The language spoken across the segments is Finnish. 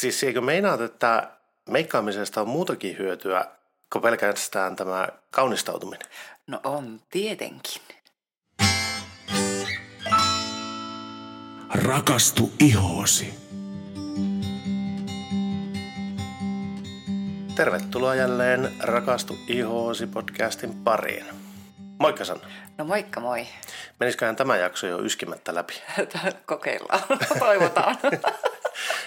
Siis eikö meinaat, että meikkaamisesta on muutakin hyötyä kuin pelkästään tämä kaunistautuminen? No on tietenkin. Rakastu ihoosi. Tervetuloa jälleen Rakastu ihoosi podcastin pariin. Moikka Sanna. No moikka moi. Menisiköhän tämä jakso jo yskimättä läpi? Kokeillaan. Toivotaan.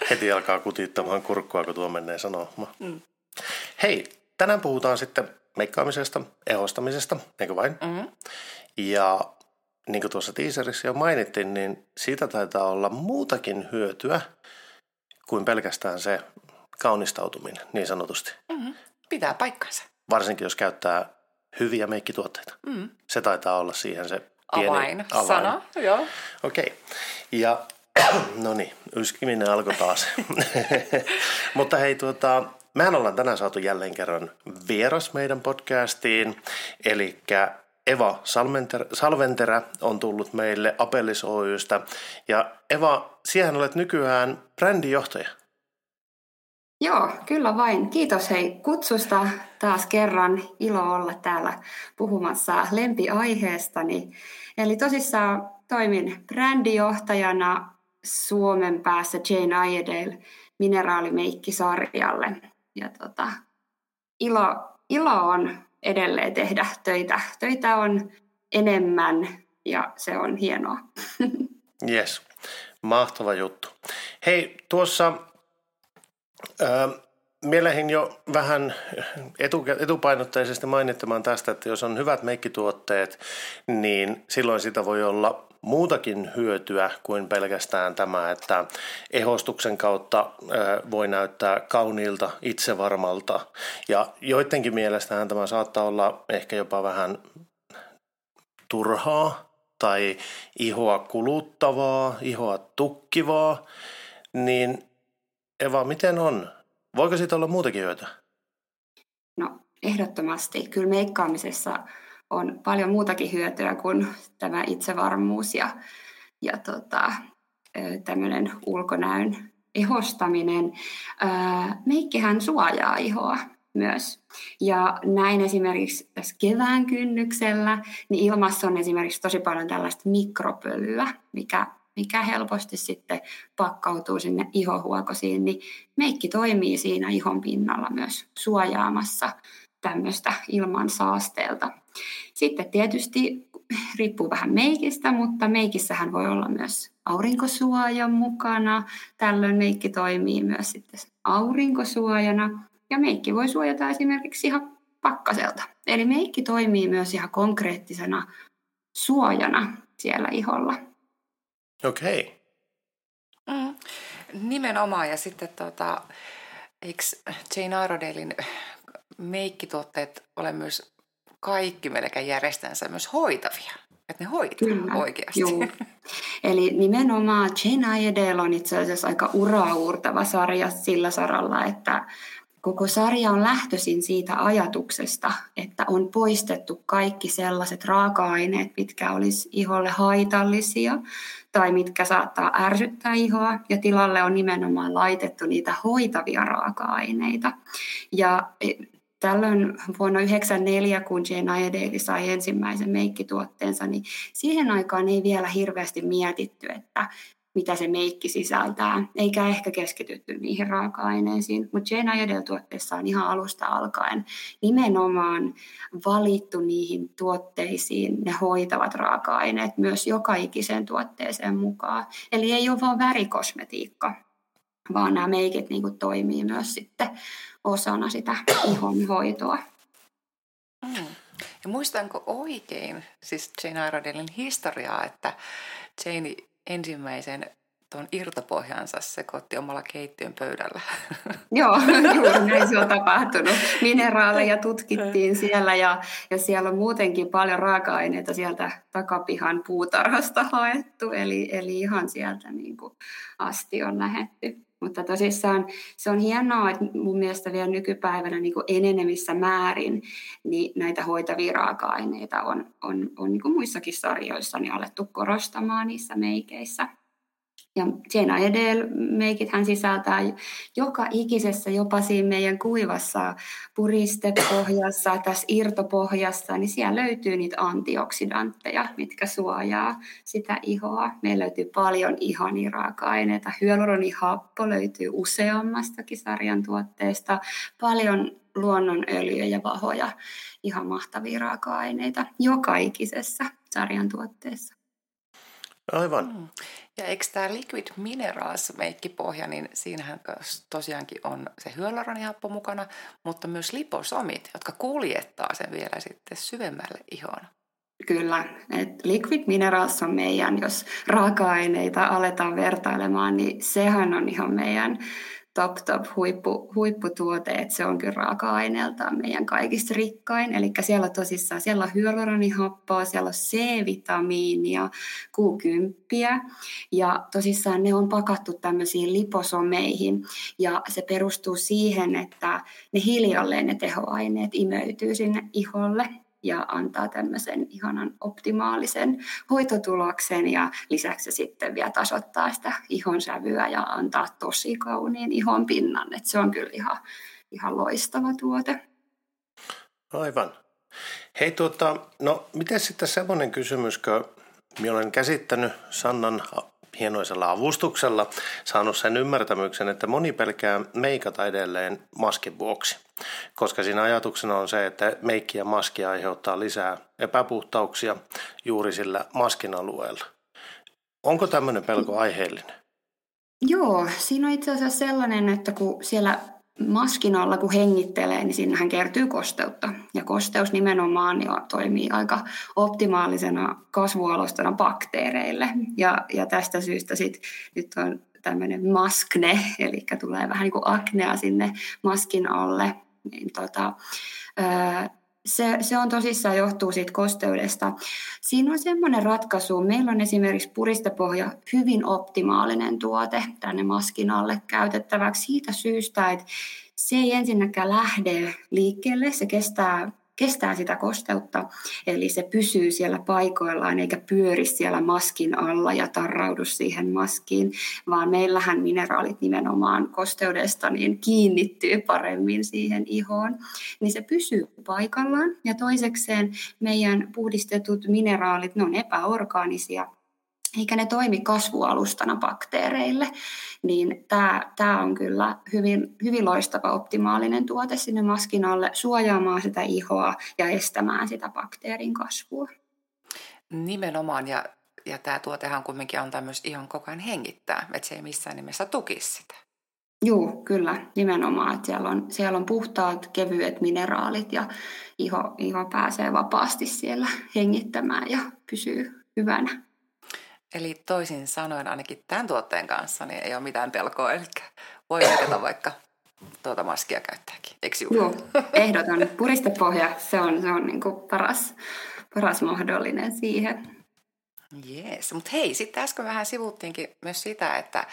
Heti alkaa kutittamaan kurkkua, kun tuo menee sanomaan. Mm. Hei, tänään puhutaan sitten meikkaamisesta, ehostamisesta, eikö vain? Mm-hmm. Ja niin kuin tuossa teaserissa jo mainittiin, niin siitä taitaa olla muutakin hyötyä kuin pelkästään se kaunistautuminen, niin sanotusti. Mm-hmm. Pitää paikkansa. Varsinkin jos käyttää hyviä meikkituotteita. Mm. Se taitaa olla siihen se pieni avain. avain. Sana, joo. Okei. Okay. Ja no niin, yskiminen alkoi taas. Mutta hei, tuota, mehän ollaan tänään saatu jälleen kerran vieras meidän podcastiin. Eli Eva Salventerä on tullut meille Apellis Oystä. Ja Eva, siihen olet nykyään brändijohtaja. Joo, kyllä vain. Kiitos hei kutsusta taas kerran. Ilo olla täällä puhumassa lempiaiheestani. Eli tosissaan toimin brändijohtajana Suomen päässä Jane Iredale mineraalimeikkisarjalle. Ja tota, ilo, ilo on edelleen tehdä töitä. Töitä on enemmän ja se on hienoa. Yes, mahtava juttu. Hei, tuossa Mielehin jo vähän etu, etupainotteisesti mainittamaan tästä, että jos on hyvät meikkituotteet, niin silloin sitä voi olla muutakin hyötyä kuin pelkästään tämä, että ehostuksen kautta voi näyttää kauniilta, itsevarmalta. Ja joidenkin mielestähän tämä saattaa olla ehkä jopa vähän turhaa tai ihoa kuluttavaa, ihoa tukkivaa, niin Eva, miten on? Voiko siitä olla muutakin hyötyä? No ehdottomasti. Kyllä meikkaamisessa on paljon muutakin hyötyä kuin tämä itsevarmuus ja, ja tota, tämmöinen ulkonäön ehostaminen. Meikkihän suojaa ihoa myös. Ja näin esimerkiksi tässä kevään kynnyksellä, niin ilmassa on esimerkiksi tosi paljon tällaista mikropölyä, mikä mikä helposti sitten pakkautuu sinne ihohuokosiin, niin meikki toimii siinä ihon pinnalla myös suojaamassa tämmöistä ilman saasteelta. Sitten tietysti riippuu vähän meikistä, mutta meikissähän voi olla myös aurinkosuoja mukana. Tällöin meikki toimii myös sitten aurinkosuojana. Ja meikki voi suojata esimerkiksi ihan pakkaselta. Eli meikki toimii myös ihan konkreettisena suojana siellä iholla. Okei. Okay. Mm, nimenomaan. Ja sitten tota, eikö Jane Iredalein meikkituotteet ole myös kaikki melkein järjestänsä myös hoitavia? Että ne hoitaa Kyllä, oikeasti. Juu. Eli nimenomaan Jane Iredale on itse asiassa aika uraurtava sarja sillä saralla, että koko sarja on lähtöisin siitä ajatuksesta, että on poistettu kaikki sellaiset raaka-aineet, mitkä olisi iholle haitallisia tai mitkä saattaa ärsyttää ihoa, ja tilalle on nimenomaan laitettu niitä hoitavia raaka-aineita. Ja e, tällöin vuonna 1994, kun Jane Iredale sai ensimmäisen meikkituotteensa, niin siihen aikaan ei vielä hirveästi mietitty, että mitä se meikki sisältää, eikä ehkä keskitytty niihin raaka-aineisiin. Mutta Jane Iredale-tuotteessa on ihan alusta alkaen nimenomaan valittu niihin tuotteisiin ne hoitavat raaka-aineet myös joka ikiseen tuotteeseen mukaan. Eli ei ole vain värikosmetiikka, vaan nämä meikit niin toimii myös sitten osana sitä ihon hoitoa. Mm. Ja muistanko oikein siis Jane Iredalein historiaa, että Jane ensimmäisen tuon irtopohjansa sekoitti omalla keittiön pöydällä. Joo, juuri näin se on tapahtunut. Mineraaleja tutkittiin siellä ja, ja siellä on muutenkin paljon raaka-aineita sieltä takapihan puutarhasta haettu, eli, eli ihan sieltä niin kuin asti on lähetty. Mutta tosissaan se on hienoa, että mun mielestä vielä nykypäivänä niin kuin enenevissä määrin niin näitä hoitavia raaka-aineita on, on, on niin kuin muissakin sarjoissa niin alettu korostamaan niissä meikeissä. Ja Jenna Edel meikit hän sisältää joka ikisessä, jopa siinä meidän kuivassa puristepohjassa, tässä irtopohjassa, niin siellä löytyy niitä antioksidantteja, mitkä suojaa sitä ihoa. Meillä löytyy paljon ihania raaka-aineita. Hyaluronihappo löytyy useammastakin sarjan tuotteesta. Paljon luonnonöljyjä ja vahoja, ihan mahtavia raaka-aineita joka ikisessä sarjan tuotteessa. Aivan. Ja eikö tämä Liquid Minerals meikkipohja, niin siinähän tosiaankin on se hyaluronihappo mukana, mutta myös liposomit, jotka kuljettaa sen vielä sitten syvemmälle ihoon. Kyllä, että Liquid Minerals on meidän, jos raaka-aineita aletaan vertailemaan, niin sehän on ihan meidän top top huippu, huipputuote, että se on kyllä raaka-aineeltaan meidän kaikista rikkain. Eli siellä tosissaan siellä on hyaluronihappoa, siellä on C-vitamiinia, Q10 ja tosissaan ne on pakattu tämmöisiin liposomeihin. Ja se perustuu siihen, että ne hiljalleen ne tehoaineet imeytyy sinne iholle ja antaa tämmöisen ihanan optimaalisen hoitotuloksen ja lisäksi se sitten vielä tasoittaa sitä ihon sävyä ja antaa tosi kauniin ihon pinnan. Et se on kyllä ihan, ihan loistava tuote. Aivan. Hei tuota, no miten sitten semmoinen kysymys, kun minä olen käsittänyt Sannan hienoisella avustuksella saanut sen ymmärtämyksen, että moni pelkää meikata edelleen maskin vuoksi. Koska siinä ajatuksena on se, että meikki ja maski aiheuttaa lisää epäpuhtauksia juuri sillä maskin alueella. Onko tämmöinen pelko aiheellinen? Joo, siinä on itse asiassa sellainen, että kun siellä maskin alla kun hengittelee, niin sinnehän kertyy kosteutta. Ja kosteus nimenomaan jo toimii aika optimaalisena kasvualustana bakteereille. Ja, ja tästä syystä sit, nyt on tämmöinen maskne, eli tulee vähän niin kuin aknea sinne maskin alle. Niin tota, se, se on tosissaan johtuu siitä kosteudesta. Siinä on semmoinen ratkaisu. Meillä on esimerkiksi puristepohja hyvin optimaalinen tuote tänne maskin alle käytettäväksi siitä syystä, että se ei ensinnäkään lähde liikkeelle, se kestää kestää sitä kosteutta, eli se pysyy siellä paikoillaan eikä pyöri siellä maskin alla ja tarraudu siihen maskiin, vaan meillähän mineraalit nimenomaan kosteudesta niin kiinnittyy paremmin siihen ihoon, niin se pysyy paikallaan. Ja toisekseen meidän puhdistetut mineraalit, ne on epäorgaanisia, eikä ne toimi kasvualustana bakteereille, niin tämä, tämä on kyllä hyvin, hyvin loistava optimaalinen tuote sinne maskin alle suojaamaan sitä ihoa ja estämään sitä bakteerin kasvua. Nimenomaan, ja, ja tämä tuotehan kuitenkin antaa myös ihon koko ajan hengittää, että se ei missään nimessä tukisi sitä. Joo, kyllä, nimenomaan. Että siellä, on, siellä on puhtaat, kevyet mineraalit ja iho, iho pääsee vapaasti siellä hengittämään ja pysyy hyvänä. Eli toisin sanoen ainakin tämän tuotteen kanssa niin ei ole mitään pelkoa, eli voi oteta vaikka tuota maskia käyttääkin, eikö Joo, ehdoton. Puristepohja, se on, se on niin kuin paras, paras mahdollinen siihen. Jees, mutta hei, sitten äsken vähän sivuttiinkin myös sitä, että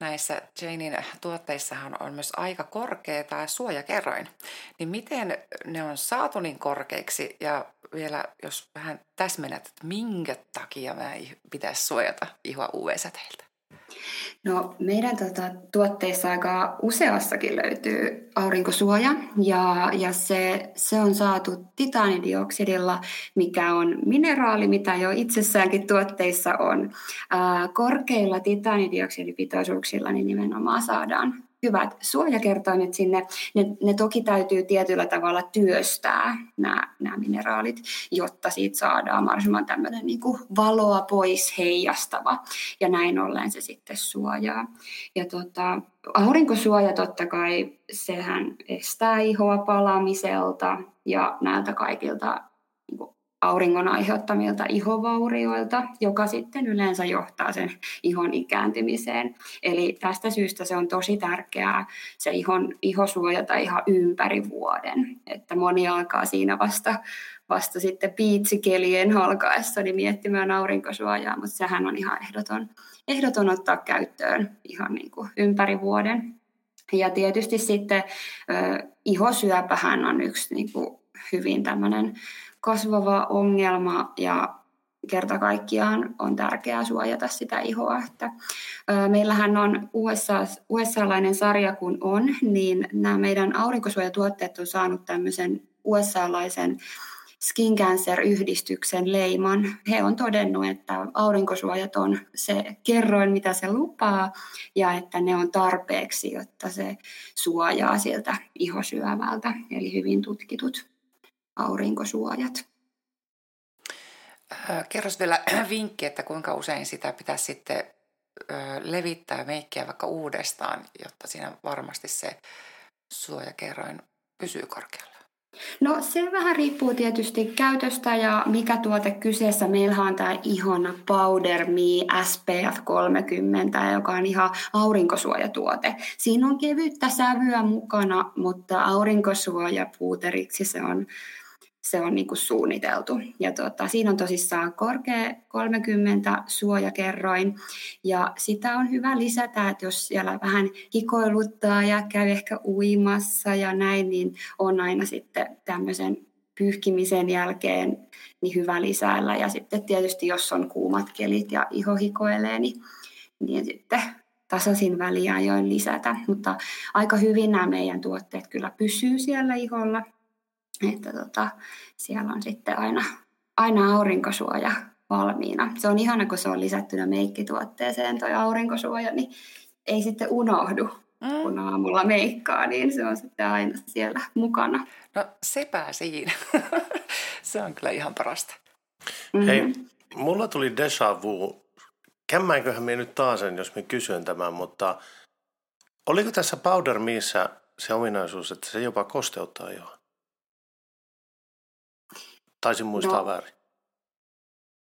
näissä Janein tuotteissahan on myös aika korkea tämä suojakerroin. Niin miten ne on saatu niin korkeiksi ja vielä jos vähän täsmennät, että minkä takia mä pitäisi suojata ihoa UV-säteiltä? No meidän tota, tuotteissa aika useassakin löytyy aurinkosuoja ja, ja se, se on saatu titaanidioksidilla, mikä on mineraali, mitä jo itsessäänkin tuotteissa on. Ää, korkeilla titaanidioksidipitoisuuksilla niin nimenomaan saadaan hyvät suojakertoimet sinne. Ne, ne toki täytyy tietyllä tavalla työstää, nämä, nämä mineraalit, jotta siitä saadaan mahdollisimman tämmöinen niin kuin valoa pois heijastava. Ja näin ollen se sitten suojaa. Ja tota, aurinkosuoja totta kai, sehän estää ihoa palamiselta ja näiltä kaikilta auringon aiheuttamilta ihovaurioilta, joka sitten yleensä johtaa sen ihon ikääntymiseen. Eli tästä syystä se on tosi tärkeää se ihon, iho suojata ihan ympäri vuoden. Että moni alkaa siinä vasta, vasta sitten piitsikelien halkaessa niin miettimään aurinkosuojaa, mutta sehän on ihan ehdoton, ehdoton ottaa käyttöön ihan niin kuin ympäri vuoden. Ja tietysti sitten ihosyöpähän on yksi niin kuin hyvin tämmöinen kasvava ongelma ja kerta kaikkiaan on tärkeää suojata sitä ihoa. Että, ö, meillähän on USA, USA-lainen sarja kun on, niin nämä meidän aurinkosuojatuotteet on saanut tämmöisen USA-laisen Skin Cancer-yhdistyksen leiman. He on todennut, että aurinkosuojat on se kerroin, mitä se lupaa, ja että ne on tarpeeksi, jotta se suojaa sieltä ihosyövältä, eli hyvin tutkitut aurinkosuojat. Kerros vielä vinkki, että kuinka usein sitä pitäisi sitten levittää meikkiä vaikka uudestaan, jotta siinä varmasti se suojakerroin pysyy korkealla. No se vähän riippuu tietysti käytöstä ja mikä tuote kyseessä. Meillä on tämä ihana Powder Me SPF 30, joka on ihan aurinkosuojatuote. Siinä on kevyttä sävyä mukana, mutta aurinkosuojapuuteriksi se on se on niin kuin suunniteltu. Ja tuota, siinä on tosissaan korkea 30 suojakerroin ja sitä on hyvä lisätä, että jos siellä vähän hikoiluttaa ja käy ehkä uimassa ja näin, niin on aina sitten tämmöisen pyyhkimisen jälkeen niin hyvä lisäillä. Ja sitten tietysti jos on kuumat kelit ja iho hikoilee, niin, niin sitten tasaisin väliajoin lisätä. Mutta aika hyvin nämä meidän tuotteet kyllä pysyy siellä iholla että tota, siellä on sitten aina, aina aurinkosuoja valmiina. Se on ihana, kun se on lisättynä meikkituotteeseen toi aurinkosuoja, niin ei sitten unohdu, mm. kun aamulla meikkaa, niin se on sitten aina siellä mukana. No sepä siinä. se on kyllä ihan parasta. Mm-hmm. Hei, mulla tuli deja vu. Kämmäinköhän me nyt taas sen, jos me kysyn tämän, mutta oliko tässä Powder Missä se ominaisuus, että se jopa kosteuttaa jo? Taisin muistaa no, väärin.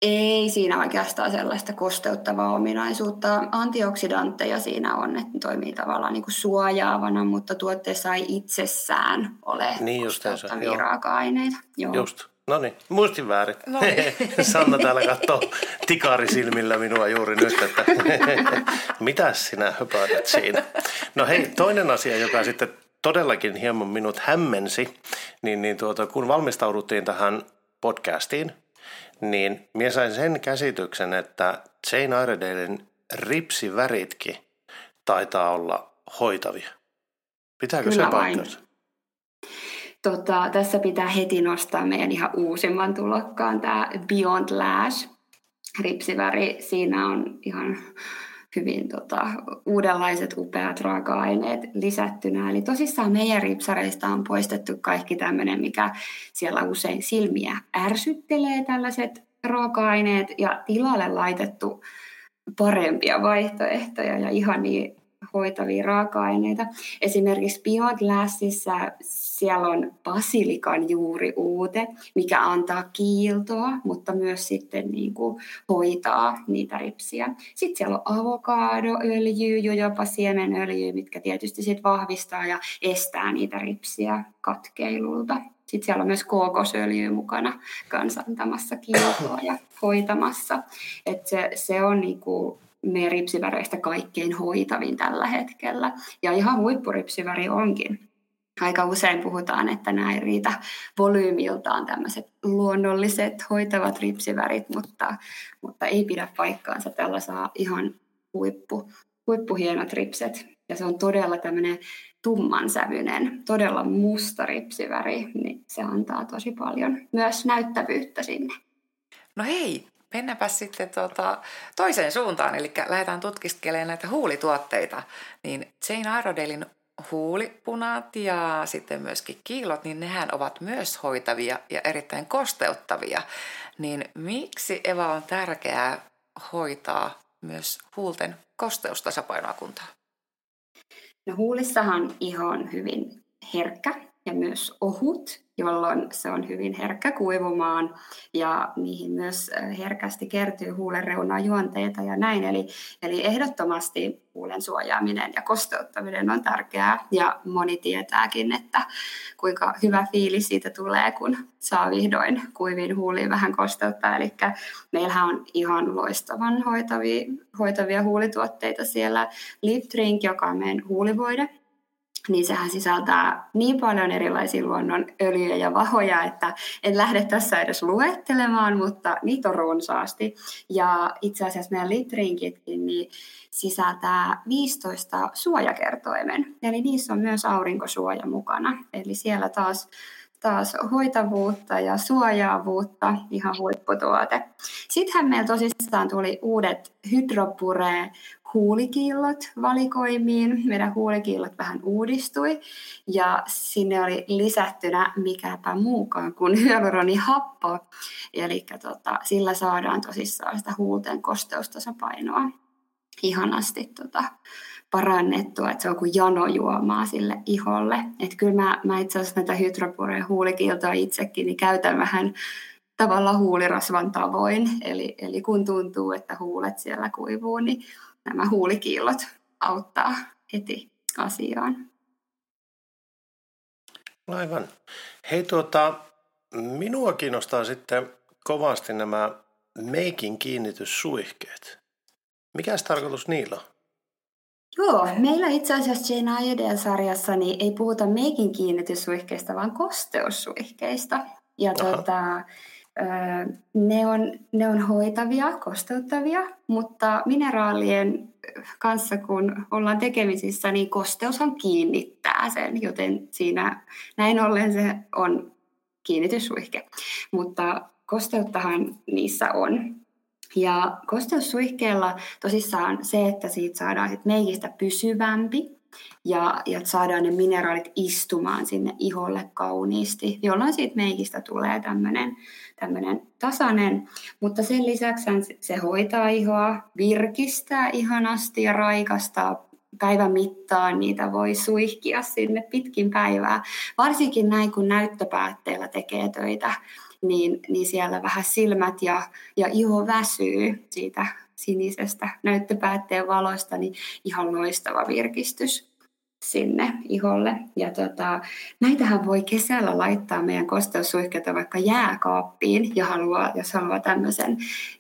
Ei siinä oikeastaan sellaista kosteuttavaa ominaisuutta. Antioksidantteja siinä on, että ne toimii tavallaan niin kuin suojaavana, mutta tuotteessa ei itsessään ole niin kosteuttavia raaka-aineita. Joo. Just. No niin, muistin väärin. No niin. Sanna täällä katsoo tikarisilmillä minua juuri nyt, että mitä sinä höpötät siinä. No hei, toinen asia, joka sitten todellakin hieman minut hämmensi, niin, niin tuota, kun valmistauduttiin tähän podcastiin, niin minä sain sen käsityksen, että Jane Iredalein ripsiväritkin taitaa olla hoitavia. Pitääkö Kyllä se paikkansa? Tota, tässä pitää heti nostaa meidän ihan uusimman tulokkaan, tämä Beyond Lash ripsiväri. Siinä on ihan hyvin tota, uudenlaiset upeat raaka-aineet lisättynä. Eli tosissaan meidän ripsareista on poistettu kaikki tämmöinen, mikä siellä usein silmiä ärsyttelee tällaiset raaka-aineet ja tilalle laitettu parempia vaihtoehtoja ja ihan niin hoitavia raaka-aineita. Esimerkiksi Beyond Glassissa siellä on basilikan uute, mikä antaa kiiltoa, mutta myös sitten niin kuin hoitaa niitä ripsiä. Sitten siellä on avokadoöljy jopa siemenöljy, mitkä tietysti sitten vahvistaa ja estää niitä ripsiä katkeilulta. Sitten siellä on myös kookosöljy mukana kanssa antamassa kiiltoa ja hoitamassa. Et se, se on niinku meidän ripsiväreistä kaikkein hoitavin tällä hetkellä. Ja ihan huippuripsiväri onkin. Aika usein puhutaan, että nämä ei riitä volyymiltaan tämmöiset luonnolliset hoitavat ripsivärit, mutta, mutta ei pidä paikkaansa. Tällä saa ihan huippu, huippuhienot ripset. Ja se on todella tämmöinen tummansävyinen, todella musta ripsiväri, niin se antaa tosi paljon myös näyttävyyttä sinne. No hei, mennäänpä sitten tuota toiseen suuntaan, eli lähdetään tutkiskelemaan näitä huulituotteita. Niin Jane Iredalein huulipunat ja sitten myöskin kiilot, niin nehän ovat myös hoitavia ja erittäin kosteuttavia. Niin miksi Eva on tärkeää hoitaa myös huulten kosteustasapainoa kuntaa? No huulissahan iho on hyvin herkkä ja myös ohut jolloin se on hyvin herkkä kuivumaan ja niihin myös herkästi kertyy huulen juonteita ja näin. Eli, eli ehdottomasti huulen suojaaminen ja kosteuttaminen on tärkeää ja moni tietääkin, että kuinka hyvä fiilis siitä tulee, kun saa vihdoin kuiviin huuliin vähän kosteuttaa. Eli meillähän on ihan loistavan hoitavia, hoitavia huulituotteita siellä. Lip Drink, joka on meidän huulivoide, niin sehän sisältää niin paljon erilaisia luonnon öljyjä ja vahoja, että en lähde tässä edes luettelemaan, mutta niitä on runsaasti. Ja itse asiassa meidän litrinkitkin niin sisältää 15 suojakertoimen, eli niissä on myös aurinkosuoja mukana. Eli siellä taas taas hoitavuutta ja suojaavuutta, ihan huipputuote. Sittenhän meillä tosissaan tuli uudet Hydropure huulikiillot valikoimiin. Meidän huulikiillot vähän uudistui ja sinne oli lisättynä mikäpä muukaan kuin hyaluronihappo. Eli tota, sillä saadaan tosissaan sitä huulten kosteustasapainoa ihanasti tota, parannettua, että se on kuin janojuomaa sille iholle. Että kyllä mä, mä itse asiassa näitä hydropureja huulikiltoa itsekin, niin käytän vähän tavalla huulirasvan tavoin. Eli, eli kun tuntuu, että huulet siellä kuivuu, niin nämä huulikiillot auttaa heti asiaan. Aivan. Hei tuota, minua kiinnostaa sitten kovasti nämä meikin kiinnityssuihkeet. Mikäs tarkoitus niillä on? Joo, meillä itse asiassa Jane Ayedel-sarjassa niin ei puhuta meikin kiinnityssuihkeista, vaan kosteussuihkeista. Ja tuota, ne, on, ne on hoitavia, kosteuttavia, mutta mineraalien kanssa kun ollaan tekemisissä, niin kosteushan kiinnittää sen, joten siinä näin ollen se on kiinnityssuihke. Mutta kosteuttahan niissä on. Ja kosteussuihkeella tosissaan se, että siitä saadaan sit meikistä pysyvämpi ja, ja saadaan ne mineraalit istumaan sinne iholle kauniisti, jolloin siitä meikistä tulee tämmöinen tämmöinen tasainen, mutta sen lisäksi se hoitaa ihoa, virkistää ihanasti ja raikastaa päivän mittaan, niitä voi suihkia sinne pitkin päivää. Varsinkin näin, kun näyttöpäätteellä tekee töitä, niin, niin siellä vähän silmät ja, ja iho väsyy siitä sinisestä näyttöpäätteen valosta, niin ihan loistava virkistys sinne iholle. Ja tota, näitähän voi kesällä laittaa meidän kosteussuihkeita vaikka jääkaappiin, ja haluaa, jos haluaa tämmöisen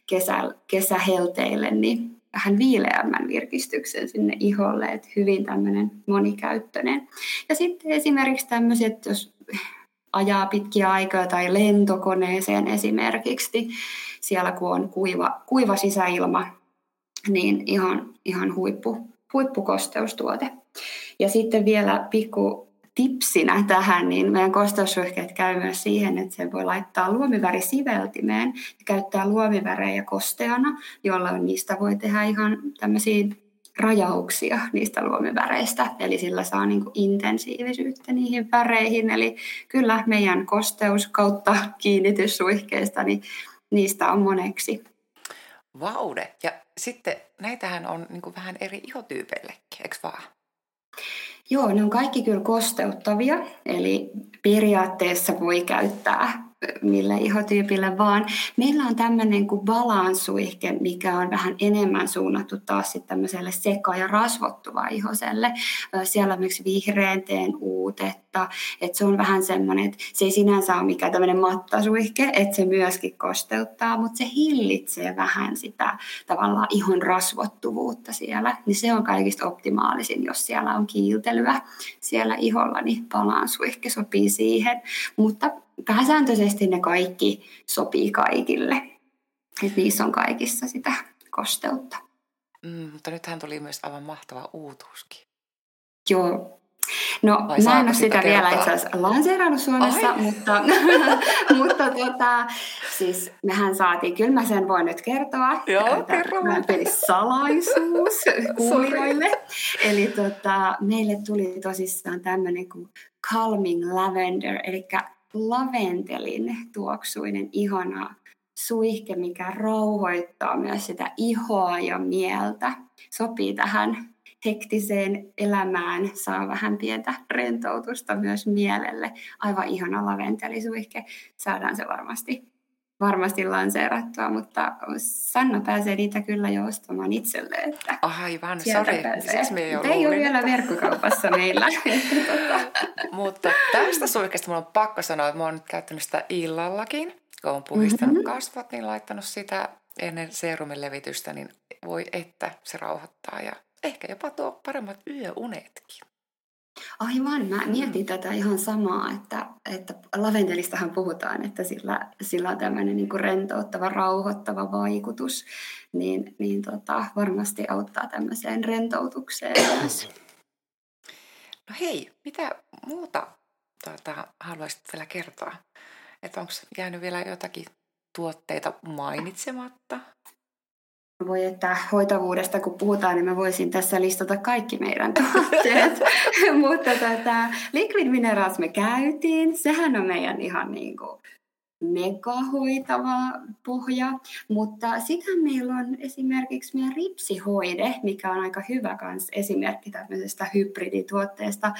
kesä, kesähelteille, niin vähän viileämmän virkistyksen sinne iholle, että hyvin tämmöinen monikäyttöinen. Ja sitten esimerkiksi tämmöiset, jos ajaa pitkiä aikoja tai lentokoneeseen esimerkiksi, siellä kun on kuiva, kuiva sisäilma, niin ihan, ihan huippu, huippukosteustuote. Ja sitten vielä pikku tipsinä tähän, niin meidän kosteussuihkeet käy myös siihen, että sen voi laittaa luomivärisiveltimeen ja käyttää luomivärejä kosteana, jolloin niistä voi tehdä ihan tämmöisiä rajauksia niistä luomiväreistä, eli sillä saa niin intensiivisyyttä niihin väreihin. Eli kyllä meidän kosteus kautta kiinnityssuihkeista, niin niistä on moneksi. Vaude. Ja sitten näitähän on niin vähän eri ihotyypeillekin, eikö vaan? Joo, ne on kaikki kyllä kosteuttavia, eli periaatteessa voi käyttää millä ihotyypillä vaan. Meillä on tämmöinen kuin balansuihke, mikä on vähän enemmän suunnattu taas sitten tämmöiselle seka- ja rasvottuva ihoselle. Siellä on myös vihreänteen uutetta, että se on vähän semmoinen, että se ei sinänsä ole mikään tämmöinen mattasuihke, että se myöskin kosteuttaa, mutta se hillitsee vähän sitä tavallaan ihon rasvottuvuutta siellä. Niin se on kaikista optimaalisin, jos siellä on kiiltelyä siellä iholla, niin balansuihke sopii siihen. Mutta pääsääntöisesti ne kaikki sopii kaikille. Et niissä on kaikissa sitä kosteutta. Mm, mutta nythän tuli myös aivan mahtava uutuuskin. Joo. No Vai mä en ole sitä kertaa? vielä itse asiassa lanseerannut Suomessa, Ai. mutta, mutta tota, siis mehän saatiin, kyllä mä sen voin nyt kertoa. Joo, kerro. salaisuus kuulijoille. Eli tota, meille tuli tosissaan tämmöinen kuin Calming Lavender, eli laventelin tuoksuinen ihana suihke, mikä rauhoittaa myös sitä ihoa ja mieltä. Sopii tähän hektiseen elämään, saa vähän pientä rentoutusta myös mielelle. Aivan ihana laventelisuihke. Saadaan se varmasti varmasti lanseerattua, mutta Sanna pääsee niitä kyllä jo ostamaan itselle. Että Aivan, sori. Siis me ei, ei ole vielä verkkokaupassa meillä. mutta tästä suihkesta minulla on pakko sanoa, että olen nyt käyttänyt sitä illallakin. Kun olen puhistanut mm-hmm. kasvot, niin laittanut sitä ennen seerumin levitystä, niin voi että se rauhoittaa ja ehkä jopa tuo paremmat yöunetkin. Aivan, mä mietin tätä ihan samaa, että, että laventelistahan puhutaan, että sillä, sillä on tämmöinen niin kuin rentouttava, rauhoittava vaikutus, niin, niin tota, varmasti auttaa tämmöiseen rentoutukseen myös. No hei, mitä muuta tuota, haluaisit vielä kertoa? Että onko jäänyt vielä jotakin tuotteita mainitsematta? Voi että hoitavuudesta kun puhutaan, niin mä voisin tässä listata kaikki meidän tuotteet. Mutta tota, Liquid Minerals me käytiin. Sehän on meidän ihan niin kuin megahoitava pohja, mutta sitten meillä on esimerkiksi meidän ripsihoide, mikä on aika hyvä kans esimerkki tämmöisestä hybridituotteesta.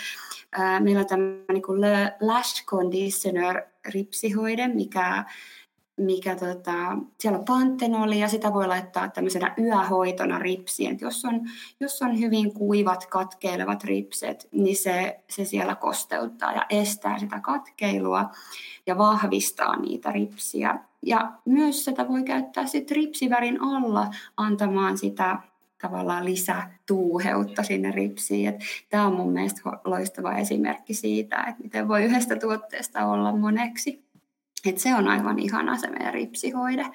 Meillä on tämmöinen niin Lash Conditioner ripsihoide, mikä mikä tota, siellä on pantenoli ja sitä voi laittaa tämmöisenä yöhoitona ripsiin. Jos on, jos on hyvin kuivat, katkeilevat ripset, niin se, se siellä kosteuttaa ja estää sitä katkeilua ja vahvistaa niitä ripsiä. Ja myös sitä voi käyttää sitten ripsivärin alla antamaan sitä tavallaan lisätuuheutta sinne ripsiin. Tämä on mun mielestä loistava esimerkki siitä, että miten voi yhdestä tuotteesta olla moneksi. Et se on aivan ihana se meidän ripsihoide.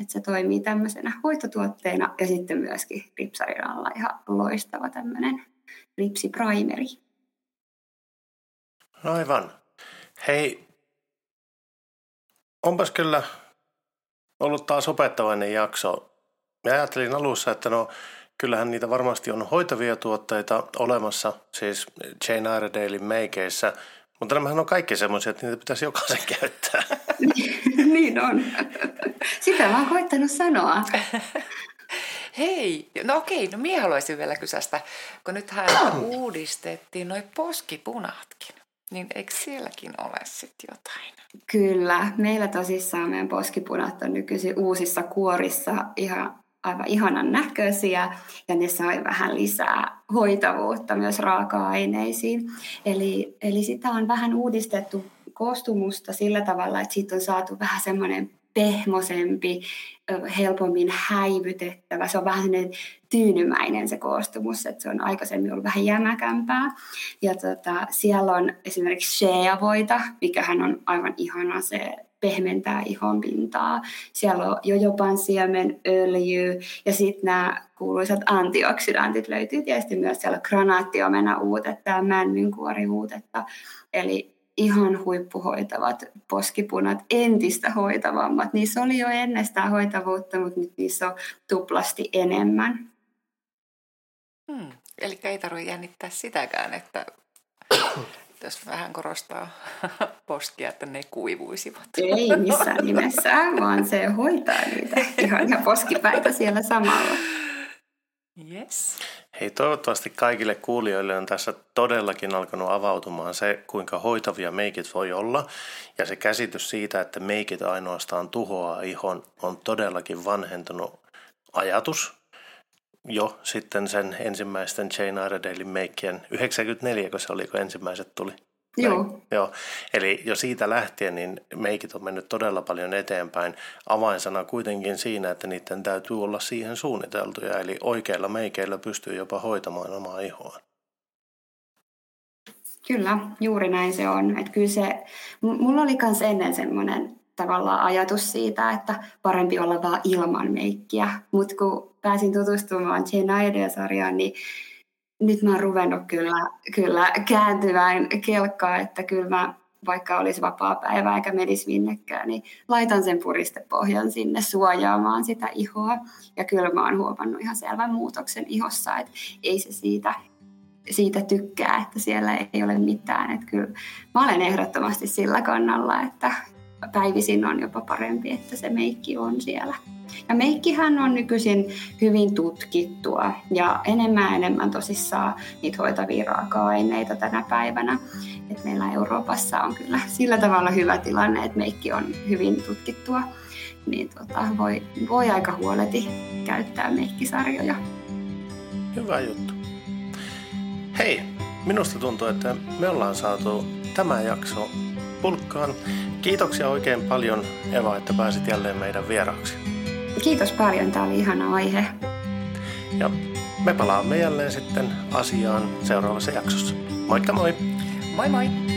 Et se toimii tämmöisenä hoitotuotteena ja sitten myöskin ripsarin alla ihan loistava tämmöinen ripsiprimeri. Aivan. Hei, onpas kyllä ollut taas opettavainen jakso. Mä ajattelin alussa, että no kyllähän niitä varmasti on hoitavia tuotteita olemassa, siis Jane Iredalein meikeissä, mutta nämähän on kaikki semmoisia, että niitä pitäisi jokaisen käyttää. niin on. Sitä mä oon koittanut sanoa. Hei, no okei, no minä haluaisin vielä kysästä, kun nythän uudistettiin noi poskipunatkin, niin eikö sielläkin ole sitten jotain? Kyllä, meillä tosissaan meidän poskipunat on nykyisin uusissa kuorissa ihan aivan ihanan näköisiä ja ne sai vähän lisää hoitavuutta myös raaka-aineisiin. Eli, eli sitä on vähän uudistettu koostumusta sillä tavalla, että siitä on saatu vähän semmoinen pehmosempi, helpommin häivytettävä. Se on vähän tyynymäinen se koostumus, että se on aikaisemmin ollut vähän jämäkämpää. Ja tota, siellä on esimerkiksi shea-voita, mikähän on aivan ihana se pehmentää ihon pintaa. Siellä on jojopan siemen öljy ja sitten nämä kuuluisat antioksidantit löytyy tietysti myös siellä granaattiomena uutetta ja männynkuori uutetta. Eli ihan huippuhoitavat poskipunat, entistä hoitavammat. Niissä oli jo ennestään hoitavuutta, mutta nyt niissä on tuplasti enemmän. Hmm. Eli ei tarvitse jännittää sitäkään, että jos vähän korostaa poskia, että ne kuivuisivat. Ei missään nimessä, vaan se hoitaa niitä ihania poskipäitä siellä samalla. Yes. Hei, toivottavasti kaikille kuulijoille on tässä todellakin alkanut avautumaan se, kuinka hoitavia meikit voi olla. Ja se käsitys siitä, että meikit ainoastaan tuhoaa ihon, on todellakin vanhentunut ajatus jo sitten sen ensimmäisten Jane Iredalein meikkien 94, kun se oli, kun ensimmäiset tuli. Joo. Joo. Eli jo siitä lähtien niin meikit on mennyt todella paljon eteenpäin. Avainsana kuitenkin siinä, että niiden täytyy olla siihen suunniteltuja. Eli oikeilla meikeillä pystyy jopa hoitamaan omaa ihoa. Kyllä, juuri näin se on. Että kyllä se, mulla oli myös ennen semmoinen tavallaan ajatus siitä, että parempi olla vaan ilman meikkiä. Mutta kun pääsin tutustumaan Jane sarjaan niin nyt mä oon ruvennut kyllä, kyllä kääntyvään kelkkaa, että kyllä mä, vaikka olisi vapaa päivä eikä menisi minnekään, niin laitan sen puristepohjan sinne suojaamaan sitä ihoa. Ja kyllä mä oon huomannut ihan selvän muutoksen ihossa, että ei se siitä, siitä tykkää, että siellä ei ole mitään. Että kyllä mä olen ehdottomasti sillä kannalla, että päivisin on jopa parempi, että se meikki on siellä. Ja meikkihän on nykyisin hyvin tutkittua ja enemmän ja enemmän tosissaan niitä hoitavia raaka-aineita tänä päivänä. Et meillä Euroopassa on kyllä sillä tavalla hyvä tilanne, että meikki on hyvin tutkittua. Niin tota, voi, voi aika huoleti käyttää meikkisarjoja. Hyvä juttu. Hei, minusta tuntuu, että me ollaan saatu tämä jakso pulkkaan. Kiitoksia oikein paljon Eva, että pääsit jälleen meidän vieraaksi. Kiitos paljon, tämä oli ihana aihe. Ja me palaamme jälleen sitten asiaan seuraavassa jaksossa. Moikka moi! Moi moi!